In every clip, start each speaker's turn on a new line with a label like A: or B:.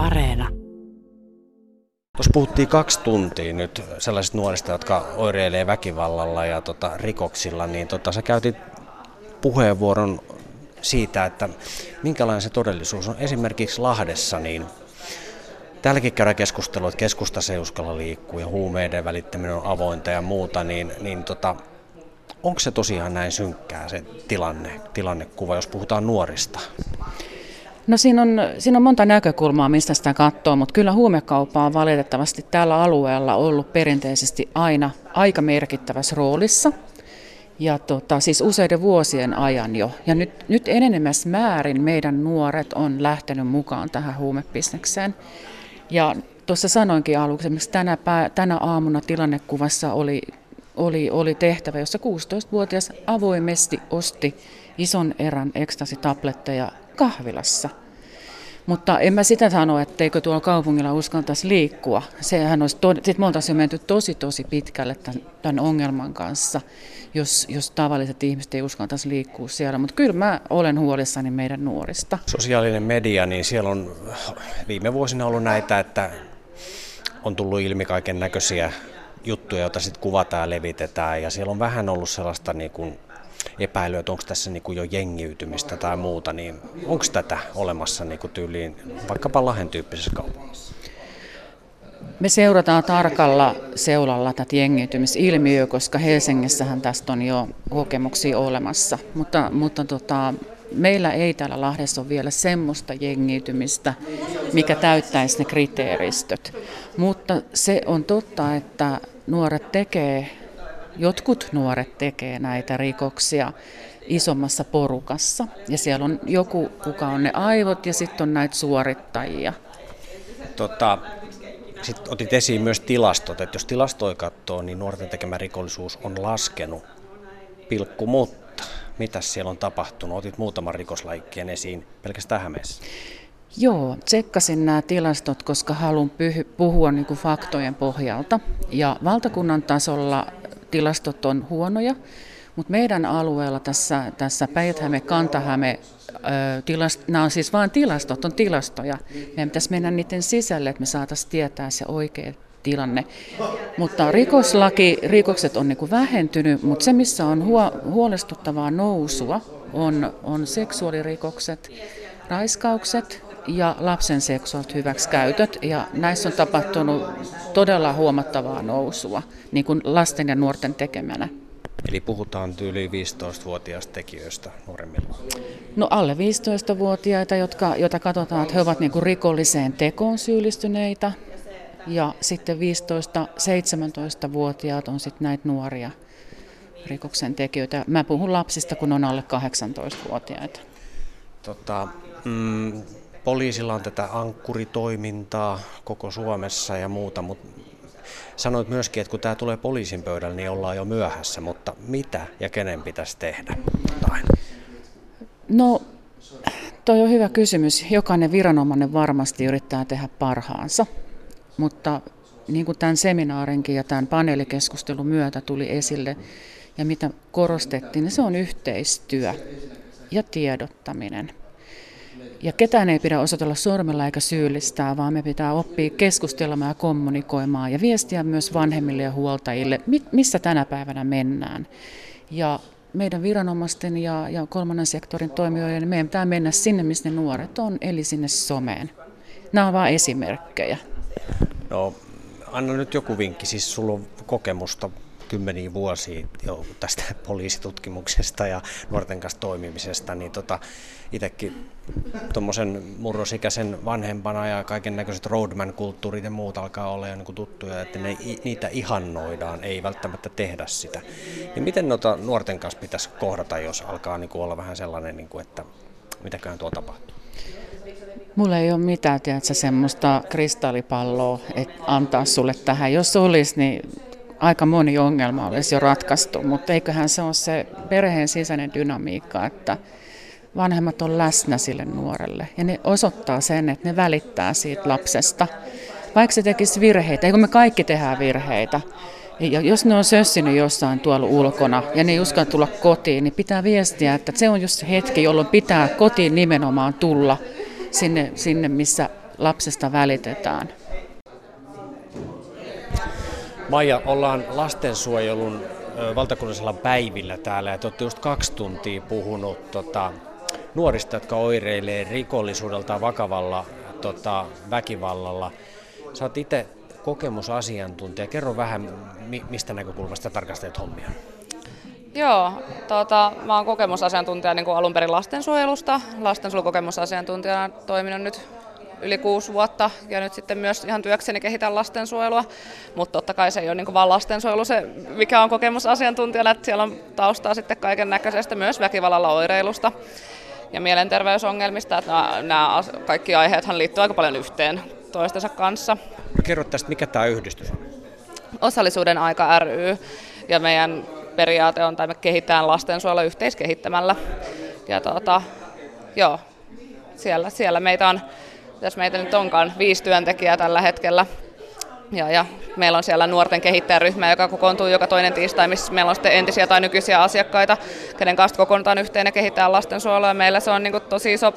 A: Areena.
B: Tuossa puhuttiin kaksi tuntia nyt sellaisista nuorista, jotka oireilee väkivallalla ja tota, rikoksilla, niin tota, sä käytit puheenvuoron siitä, että minkälainen se todellisuus on. Esimerkiksi Lahdessa, niin täälläkin käydään keskustelua, että keskustassa ei uskalla liikkuu ja huumeiden välittäminen on avointa ja muuta, niin, niin tota, onko se tosiaan näin synkkää se tilanne, tilannekuva, jos puhutaan nuorista?
C: No siinä on, siinä on monta näkökulmaa, mistä sitä katsoo, mutta kyllä huumekauppa on valitettavasti tällä alueella ollut perinteisesti aina aika merkittävässä roolissa. Ja tota, siis useiden vuosien ajan jo. Ja nyt, nyt enenemässä määrin meidän nuoret on lähtenyt mukaan tähän huumebisnekseen. Ja tuossa sanoinkin aluksi, esimerkiksi tänä, pää, tänä aamuna tilannekuvassa oli, oli, oli tehtävä, jossa 16-vuotias avoimesti osti ison erän ekstasitabletteja kahvilassa. Mutta en mä sitä sano, etteikö tuolla kaupungilla uskaltaisi liikkua. Sehän olisi, tod- sit me oltaisiin menty tosi tosi pitkälle tämän, tämän ongelman kanssa, jos, jos tavalliset ihmiset ei uskaltaisi liikkua siellä. Mutta kyllä mä olen huolissani meidän nuorista.
B: Sosiaalinen media, niin siellä on viime vuosina ollut näitä, että on tullut ilmi kaiken näköisiä juttuja, joita sitten kuvataan ja levitetään. Ja siellä on vähän ollut sellaista niin kuin epäilyä, että onko tässä niin kuin jo jengiytymistä tai muuta, niin onko tätä olemassa niin kuin tyyliin vaikkapa Lahden tyyppisessä kaupungissa?
C: Me seurataan tarkalla seulalla tätä jengiytymisilmiöä, koska Helsingissähän tästä on jo kokemuksia olemassa. Mutta, mutta tota, meillä ei täällä Lahdessa ole vielä semmoista jengiytymistä, mikä täyttäisi ne kriteeristöt. Mutta se on totta, että nuoret tekee jotkut nuoret tekee näitä rikoksia isommassa porukassa. Ja siellä on joku, kuka on ne aivot ja sitten on näitä suorittajia.
B: Tota, sitten otit esiin myös tilastot, että jos tilastoja katsoo, niin nuorten tekemä rikollisuus on laskenut pilkku, mutta mitä siellä on tapahtunut? Otit muutaman rikoslaikkeen esiin pelkästään Hämeessä.
C: Joo, tsekkasin nämä tilastot, koska haluan puhua niin kuin faktojen pohjalta. Ja valtakunnan tasolla tilastot on huonoja, mutta meidän alueella tässä, tässä Päijät-Häme, Kanta-Häme, tilast, nämä on siis vain tilastot, on tilastoja. Meidän pitäisi mennä niiden sisälle, että me saataisiin tietää se oikea tilanne. Mutta rikoslaki, rikokset on niin vähentynyt, mutta se missä on huo, huolestuttavaa nousua on, on seksuaalirikokset, raiskaukset ja lapsen seksuaaliset hyväksikäytöt. Ja näissä on tapahtunut todella huomattavaa nousua niin kuin lasten ja nuorten tekemänä.
B: Eli puhutaan yli 15-vuotiaista tekijöistä nuoremmilla?
C: No alle 15-vuotiaita, jotka, joita katsotaan, että he ovat niin kuin rikolliseen tekoon syyllistyneitä. Ja sitten 15-17-vuotiaat on sitten näitä nuoria rikoksen tekijöitä. Mä puhun lapsista, kun on alle 18-vuotiaita.
B: Tota, mm, poliisilla on tätä ankkuritoimintaa koko Suomessa ja muuta, mutta sanoit myöskin, että kun tämä tulee poliisin pöydälle, niin ollaan jo myöhässä, mutta mitä ja kenen pitäisi tehdä?
C: No, toi on hyvä kysymys. Jokainen viranomainen varmasti yrittää tehdä parhaansa, mutta niin kuin tämän seminaarinkin ja tämän paneelikeskustelun myötä tuli esille, ja mitä korostettiin, niin se on yhteistyö ja tiedottaminen. Ja ketään ei pidä osoitella sormella eikä syyllistää, vaan me pitää oppia keskustelemaan ja kommunikoimaan ja viestiä myös vanhemmille ja huoltajille, missä tänä päivänä mennään. Ja meidän viranomaisten ja, ja kolmannen sektorin toimijoiden, meidän pitää mennä sinne, missä ne nuoret on, eli sinne someen. Nämä ovat vain esimerkkejä.
B: No, anna nyt joku vinkki, siis sulla on kokemusta kymmeniä vuosia jo tästä poliisitutkimuksesta ja nuorten kanssa toimimisesta, niin tota, itsekin tuommoisen murrosikäisen vanhempana ja kaiken näköiset roadman-kulttuurit ja muut alkaa olla jo niin tuttuja, että ne, niitä ihannoidaan, ei välttämättä tehdä sitä. Niin miten noita nuorten kanssa pitäisi kohdata, jos alkaa niin kuin olla vähän sellainen, niin kuin, että mitäköhän tuo tapahtuu?
C: Mulla ei ole mitään, tiedätkö, semmoista kristallipalloa, että antaa sulle tähän. Jos olisi, niin aika moni ongelma olisi jo ratkaistu, mutta eiköhän se ole se perheen sisäinen dynamiikka, että vanhemmat on läsnä sille nuorelle ja ne osoittaa sen, että ne välittää siitä lapsesta. Vaikka se tekisi virheitä, eikö me kaikki tehdään virheitä, ja jos ne on sössinyt jossain tuolla ulkona ja ne ei uskalla tulla kotiin, niin pitää viestiä, että se on just se hetki, jolloin pitää kotiin nimenomaan tulla sinne, sinne missä lapsesta välitetään.
B: Maija, ollaan lastensuojelun valtakunnallisella päivillä täällä ja te olette just kaksi tuntia puhunut tota, nuorista, jotka oireilee rikollisuudelta vakavalla tota, väkivallalla. Sä oot itse kokemusasiantuntija. Kerro vähän, mistä näkökulmasta tarkastelet hommia.
A: Joo, tota, mä oon kokemusasiantuntija niin kuin alun perin lastensuojelusta. Lastensuojelukokemusasiantuntijana toiminut nyt yli kuusi vuotta ja nyt sitten myös ihan työkseni kehitän lastensuojelua, mutta totta kai se ei ole niin vain lastensuojelu se, mikä on kokemusasiantuntijana, että siellä on taustaa sitten kaiken näköisestä myös väkivallalla oireilusta ja mielenterveysongelmista, että nämä, nämä kaikki aiheethan liittyvät aika paljon yhteen toistensa kanssa.
B: Kerro tästä, mikä tämä yhdistys on?
A: Osallisuuden aika ry ja meidän periaate on, tai me kehitetään lastensuojelua yhteiskehittämällä. Ja tuota, joo, siellä, siellä meitä on jos meitä nyt onkaan, viisi työntekijää tällä hetkellä. Ja, ja meillä on siellä nuorten kehittäjäryhmä, joka kokoontuu joka toinen tiistai, missä meillä on sitten entisiä tai nykyisiä asiakkaita, kenen kanssa kokoonnutaan yhteen ja kehittää lastensuojelua. Meillä se on niin tosi iso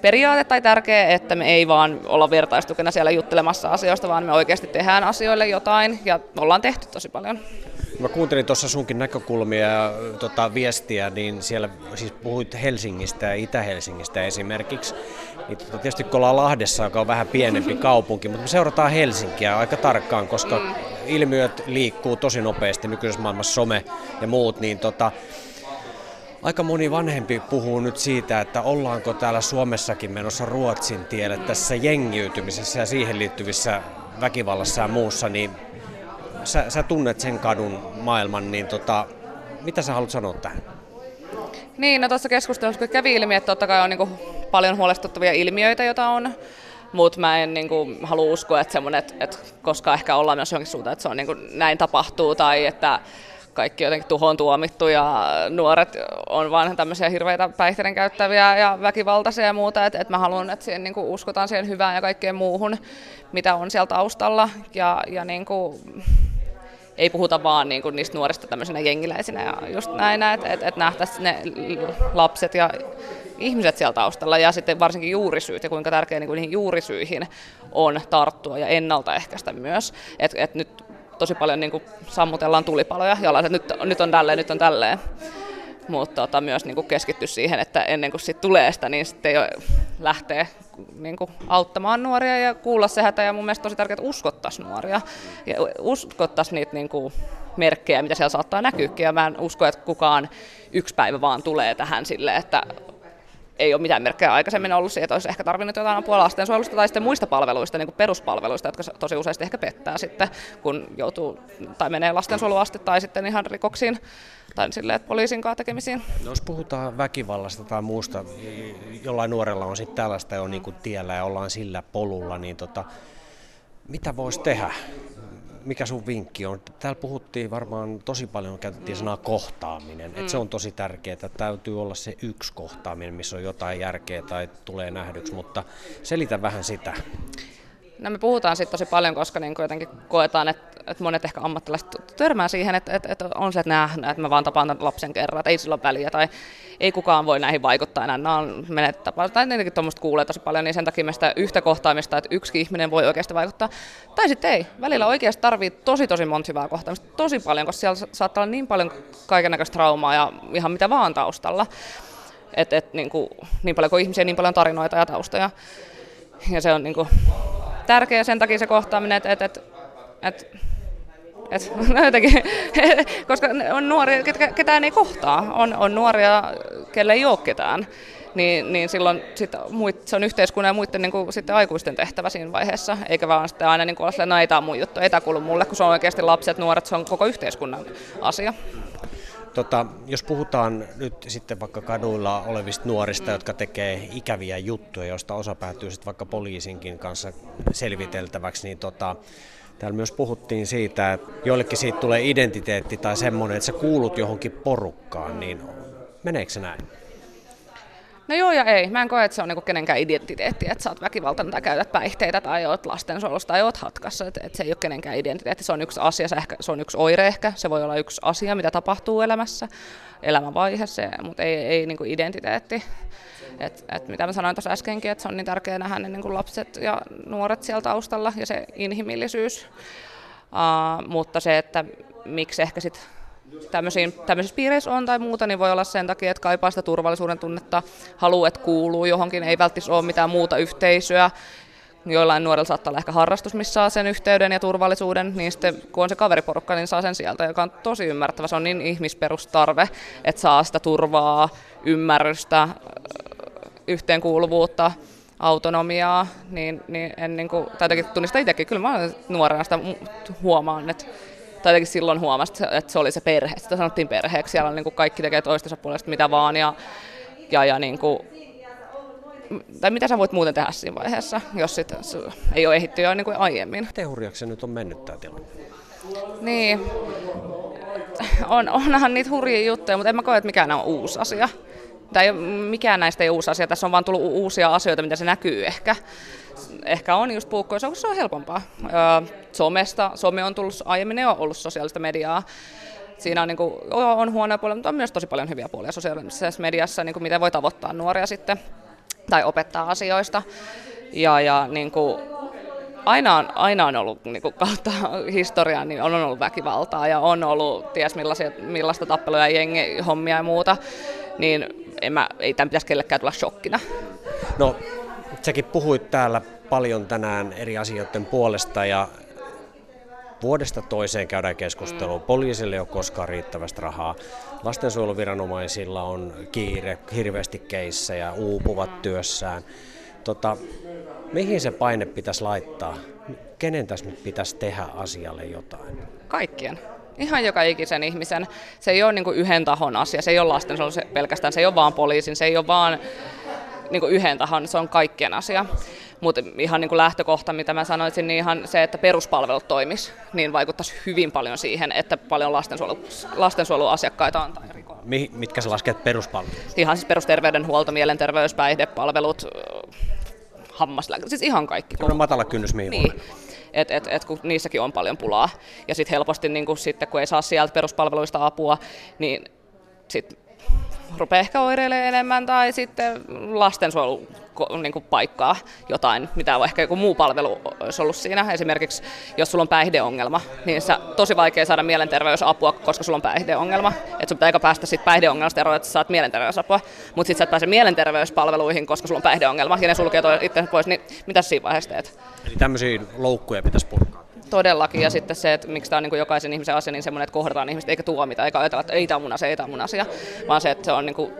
A: periaate tai tärkeä, että me ei vaan olla vertaistukena siellä juttelemassa asioista, vaan me oikeasti tehdään asioille jotain ja ollaan tehty tosi paljon.
B: Mä kuuntelin tuossa sunkin näkökulmia ja tota, viestiä, niin siellä siis puhuit Helsingistä ja Itä-Helsingistä esimerkiksi. Niin, tota, tietysti kun ollaan Lahdessa, joka on vähän pienempi kaupunki, mutta me seurataan Helsinkiä aika tarkkaan, koska mm. ilmiöt liikkuu tosi nopeasti nykyisessä maailmassa, some ja muut, niin tota, Aika moni vanhempi puhuu nyt siitä, että ollaanko täällä Suomessakin menossa Ruotsin tielle tässä jengiytymisessä ja siihen liittyvissä väkivallassa ja muussa, niin sä, sä tunnet sen kadun maailman, niin tota, mitä sä haluat sanoa tähän?
A: Niin, no tuossa keskustelussa kävi ilmi, että totta kai on niin paljon huolestuttavia ilmiöitä, joita on, mutta mä en niin kuin, halua uskoa, että, semmoinen, että, että koska ehkä ollaan myös johonkin suuntaan, että se on niin kuin, näin tapahtuu tai että kaikki jotenkin tuhoon tuomittu ja nuoret on vain tämmöisiä hirveitä päihteiden käyttäviä ja väkivaltaisia ja muuta, että, että mä haluan, että siihen niin kuin, uskotaan siihen hyvään ja kaikkeen muuhun, mitä on siellä taustalla ja, ja niin kuin, ei puhuta vaan niin kuin niistä nuorista tämmöisenä jengiläisinä ja just näin, että et, et nähtäisiin ne lapset ja ihmiset siellä taustalla ja sitten varsinkin juurisyyt ja kuinka tärkeää niin niihin juurisyihin on tarttua ja ennaltaehkäistä myös. Et, et nyt tosi paljon niin kuin sammutellaan tulipaloja ja että nyt, nyt on tälleen, nyt on tälleen mutta tota, myös niin kuin keskitty siihen, että ennen kuin sit tulee sitä, niin sitten jo lähtee niin kuin auttamaan nuoria ja kuulla se hätä. Ja mun mielestä tosi tärkeää, että uskottaisiin nuoria ja uskottaisiin niitä niin kuin merkkejä, mitä siellä saattaa näkyäkin. Ja mä en usko, että kukaan yksi päivä vaan tulee tähän sille, että ei ole mitään merkkejä aikaisemmin ollut siitä, että olisi ehkä tarvinnut jotain apua lastensuojelusta tai sitten muista palveluista, niin kuin peruspalveluista, jotka tosi useasti ehkä pettää sitten, kun joutuu tai menee lastensuojeluasti tai sitten ihan rikoksiin tai silleen, että poliisin kanssa tekemisiin.
B: No, jos puhutaan väkivallasta tai muusta, jollain nuorella on sitten tällaista jo niin kuin tiellä ja ollaan sillä polulla, niin tota, mitä voisi tehdä? Mikä sun vinkki on? Täällä puhuttiin varmaan tosi paljon, käytettiin sanaa kohtaaminen. Mm. Että se on tosi tärkeää, että täytyy olla se yksi kohtaaminen, missä on jotain järkeä tai tulee nähdyksi, mutta selitä vähän sitä.
A: No me puhutaan siitä tosi paljon, koska niin jotenkin koetaan, että, että monet ehkä ammattilaiset törmää siihen, että, että, että on se, että, nähdään, että mä vaan tapaan lapsen kerran, että ei sillä ole väliä tai ei kukaan voi näihin vaikuttaa enää. Nämä on menet tapaan, tai tietenkin tuommoista kuulee tosi paljon, niin sen takia me sitä yhtä kohtaamista, että yksi ihminen voi oikeasti vaikuttaa. Tai sitten ei. Välillä oikeasti tarvii tosi tosi monta hyvää kohtaamista, tosi paljon, koska siellä saattaa olla niin paljon kaikenlaista traumaa ja ihan mitä vaan taustalla. Et, et, niin, kuin, niin paljon kuin ihmisiä, niin paljon tarinoita ja taustoja. Ja se on niin kuin, tärkeä sen takia se kohtaaminen, että et, et, et, et, no jotenkin, koska on nuoria, ketä, ketään ei kohtaa. On, on nuoria, kelle ei ole ketään. Niin, niin silloin sit muit, se on yhteiskunnan ja muiden niin kuin, sitten aikuisten tehtävä siinä vaiheessa, eikä vaan sitten aina niin kuin olla no ei tämä on juttu, ei tämä kuulu mulle, kun se on oikeasti lapset, nuoret, se on koko yhteiskunnan asia.
B: Tota, jos puhutaan nyt sitten vaikka kaduilla olevista nuorista, jotka tekee ikäviä juttuja, joista osa päätyy sitten vaikka poliisinkin kanssa selviteltäväksi, niin tota, Täällä myös puhuttiin siitä, että joillekin siitä tulee identiteetti tai semmoinen, että sä kuulut johonkin porukkaan, niin meneekö se näin?
A: No joo ja ei. Mä en koe, että se on niinku kenenkään identiteetti, että sä oot väkivaltainen tai käytät päihteitä tai oot lastensuojelusta tai oot hatkassa. Että et se ei ole kenenkään identiteetti. Se on yksi asia, se, ehkä, se on yksi oire ehkä. Se voi olla yksi asia, mitä tapahtuu elämässä, elämänvaihe, se, mutta ei, ei niinku identiteetti. Et, et mitä mä sanoin tuossa äskenkin, että se on niin tärkeää nähdä ne niin lapset ja nuoret siellä taustalla ja se inhimillisyys. Uh, mutta se, että miksi ehkä sitten tämmöisissä piireissä on tai muuta, niin voi olla sen takia, että kaipaa sitä turvallisuuden tunnetta, haluaa, että kuuluu johonkin, ei välttämättä ole mitään muuta yhteisöä. Joillain nuorilla saattaa olla ehkä harrastus, missä saa sen yhteyden ja turvallisuuden, niin sitten kun on se kaveriporukka, niin saa sen sieltä, joka on tosi ymmärtävä. Se on niin ihmisperustarve, että saa sitä turvaa, ymmärrystä, yhteenkuuluvuutta, autonomiaa, niin, niin en niin kuin, tai jotenkin tunnista itsekin, kyllä mä nuorena sitä huomaan, että tai jotenkin silloin huomasin, että se oli se perhe, sitä sanottiin perheeksi, siellä niin kuin kaikki tekee toistensa puolesta mitä vaan, ja, ja, ja niin kuin, tai mitä sä voit muuten tehdä siinä vaiheessa, jos sit ei ole ehitty jo niin kuin aiemmin.
B: Miten hurjaksi se nyt on mennyt tämä tilanne?
A: Niin, on, onhan niitä hurjia juttuja, mutta en mä koe, että mikään on uusi asia. Tai mikään näistä ei uusi asia, tässä on vaan tullut uusia asioita, mitä se näkyy ehkä ehkä on just puukkoissa, se on helpompaa. somesta, some on tullut, aiemmin ei ole ollut sosiaalista mediaa, siinä on, niin kuin, on huonoja puolia, mutta on myös tosi paljon hyviä puolia sosiaalisessa mediassa, niin kuin miten voi tavoittaa nuoria sitten tai opettaa asioista. Ja, ja niin kuin, aina on, aina on ollut niin kuin kautta historiaa, niin on ollut väkivaltaa ja on ollut ties millaista tappeluja, jengi, hommia ja muuta, niin en mä, ei tämän pitäisi kellekään tulla shokkina.
B: No, säkin puhuit täällä paljon tänään eri asioiden puolesta ja vuodesta toiseen käydään keskustelua. Poliisille ei ole koskaan riittävästä rahaa. Lastensuojeluviranomaisilla on kiire, hirveästi keissejä, uupuvat työssään. Tota, mihin se paine pitäisi laittaa? Kenen tässä nyt pitäisi tehdä asialle jotain?
A: Kaikkien. Ihan joka ikisen ihmisen. Se ei ole niin yhden tahon asia, se ei ole lastensuojelu pelkästään, se ei ole vaan poliisin, se ei ole vaan niin yhden tahon, se on kaikkien asia. Mutta ihan niin kuin lähtökohta, mitä mä sanoisin, niin ihan se, että peruspalvelut toimis, niin vaikuttaisi hyvin paljon siihen, että paljon lastensuojelu, lastensuojeluasiakkaita on tai
B: Mitkä sä lasket peruspalvelut?
A: Ihan siis perusterveydenhuolto, mielenterveys, päihdepalvelut, hammaslääkäri, siis ihan kaikki.
B: Se on matala kynnys mihin niin.
A: Et, et, et, kun niissäkin on paljon pulaa. Ja sitten helposti, niin kun, sitten, kun ei saa sieltä peruspalveluista apua, niin sit rupeaa ehkä oireilemaan enemmän tai sitten lastensuojelu niin kuin paikkaa jotain, mitä on ehkä joku muu palvelu olisi ollut siinä. Esimerkiksi jos sulla on päihdeongelma, niin se tosi vaikea saada mielenterveysapua, koska sulla on päihdeongelma. Että sun pitää aika päästä siitä päihdeongelmasta eroon, että sä saat mielenterveysapua. Mutta sitten sä et pääse mielenterveyspalveluihin, koska sulla on päihdeongelma ja ne sulkee itse pois, niin mitä siinä vaiheessa teet?
B: Eli tämmöisiä loukkuja pitäisi purkaa.
A: Todellakin, ja sitten se, että miksi tämä on niin kuin jokaisen ihmisen asia, niin semmoinen, että kohdataan ihmiset eikä tuomita, eikä ajatella, että ei tämä mun asia, ei tämä mun asia, vaan se, että se on niin kuin,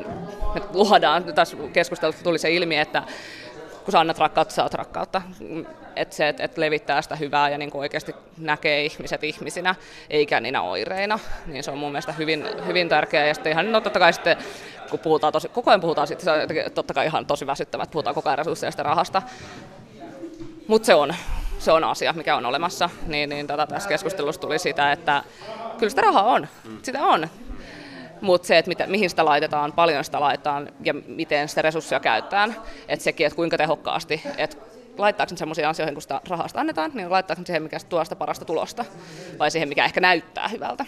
A: että luodaan, tässä keskustelussa tuli se ilmi, että kun sä annat rakkautta, saat rakkautta. Että se, että et levittää sitä hyvää ja niin oikeasti näkee ihmiset ihmisinä, eikä niinä oireina, niin se on mun mielestä hyvin, hyvin tärkeää. Ja sitten ihan, no totta kai sitten, kun puhutaan tosi, koko ajan puhutaan sitten, se on totta kai ihan tosi väsyttävää, että puhutaan koko ajan resursseista rahasta. Mutta se on, se on asia, mikä on olemassa, niin, niin tota, tässä keskustelussa tuli sitä, että kyllä sitä rahaa on, sitä on. Mutta se, että mitä, mihin sitä laitetaan, paljon sitä laitetaan ja miten sitä resursseja käytetään, että sekin, että kuinka tehokkaasti, että laittaako sellaisiin asioihin, kun sitä rahasta annetaan, niin laittaako siihen, mikä tuo sitä parasta tulosta, vai siihen, mikä ehkä näyttää hyvältä.